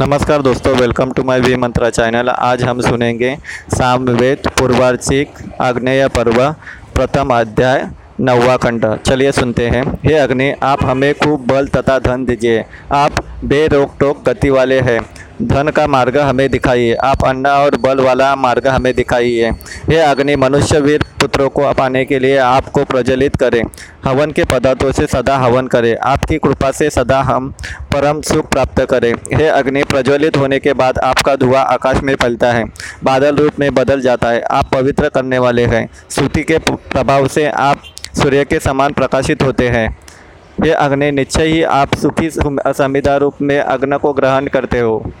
नमस्कार दोस्तों welcome to my V Mantra channel आज हम सुनेंगे सामवेद पूर्वार्चिक आग्नेय पर्व, प्रथम अध्याय, नौवा खंड। चलिए सुनते हैं। हे अग्नि, आप हमें खूब बल तथा धन दीजिए। आप बेरोक टोक गति वाले हैं। धन का मार्ग हमें दिखाइए। आप अन्न और बल वाला मार्ग हमें दिखाइए। हे अग्नि मनुष्य वीर पुत्रों को पाने के लिए आपको प्रज्वलित करें। हवन के पदार्थों से सदा हवन करें। आपकी कृपा से सदा हम परम सुख प्राप्त करें। हे अग्नि, प्रज्वलित होने के बाद आपका धुआँ आकाश में फैलता है। बादल रूप में बदल जाता है। आप पवित्र करने वाले हैं। स्तुति के प्रभाव से आप सूर्य के समान प्रकाशित होते हैं। ये अग्नि, निश्चय ही आप सुखी संविदा रूप में अग्न को ग्रहण करते हो।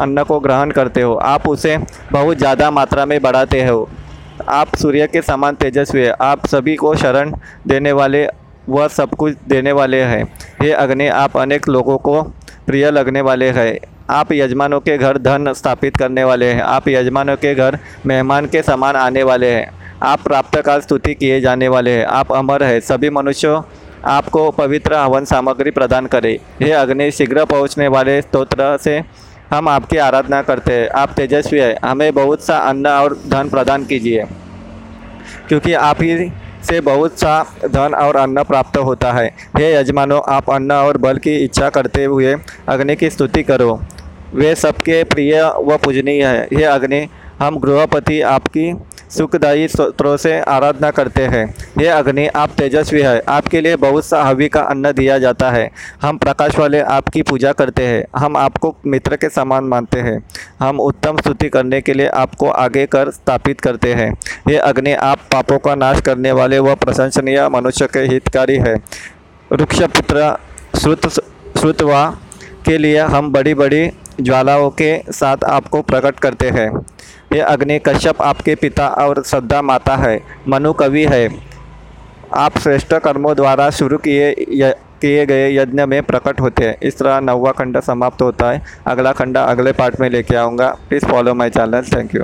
अन्न को ग्रहण करते हो। आप उसे बहुत ज़्यादा मात्रा में बढ़ाते हो। आप सूर्य के समान तेजस्वी है। आप सभी को शरण देने वाले, वह सब कुछ देने वाले हैं। ये अग्नि, आप अनेक लोगों को प्रिय लगने वाले हैं। आप यजमानों के घर धन स्थापित करने वाले हैं। आप यजमानों के घर मेहमान के समान आने वाले हैं। आप प्राप्त काल स्तुति किए जाने वाले हैं। आप अमर हैं। सभी मनुष्यों आपको पवित्र हवन सामग्री प्रदान करें। हे अग्नि, शीघ्र पहुँचने वाले स्त्रोत्र से हम आपकी आराधना करते हैं। आप तेजस्वी है। हमें बहुत सा अन्न और धन प्रदान कीजिए। क्योंकि आप ही से बहुत सा धन और अन्न प्राप्त होता है। हे यजमानों, आप अन्न और बल की इच्छा करते हुए अग्नि की स्तुति करो। वे सबके प्रिय व पूजनीय है। हे अग्नि, हम गृहपति आपकी सुखदायी स्त्रों से आराधना करते हैं। ये अग्नि, आप तेजस्वी है। आपके लिए बहुत सा हवि का अन्न दिया जाता है। हम प्रकाश वाले आपकी पूजा करते हैं। हम आपको मित्र के समान मानते हैं। हम उत्तम स्तुति करने के लिए आपको आगे कर स्थापित करते हैं। ये अग्नि, आप पापों का नाश करने वाले व प्रशंसनीय मनुष्य के हितकारी है। वृक्षपुत्र श्रुत श्रुतवा के लिए हम बड़ी बड़ी ज्वालाओं के साथ आपको प्रकट करते हैं। ये अग्नि कश्यप आपके पिता और श्रद्धा माता है, मनु कवि है। आप श्रेष्ठ कर्मों द्वारा शुरू किए किए गए यज्ञ में प्रकट होते हैं। इस तरह नौवा खंड समाप्त होता है। अगला खंड अगले पार्ट में लेके आऊँगा। Please follow my channel thank you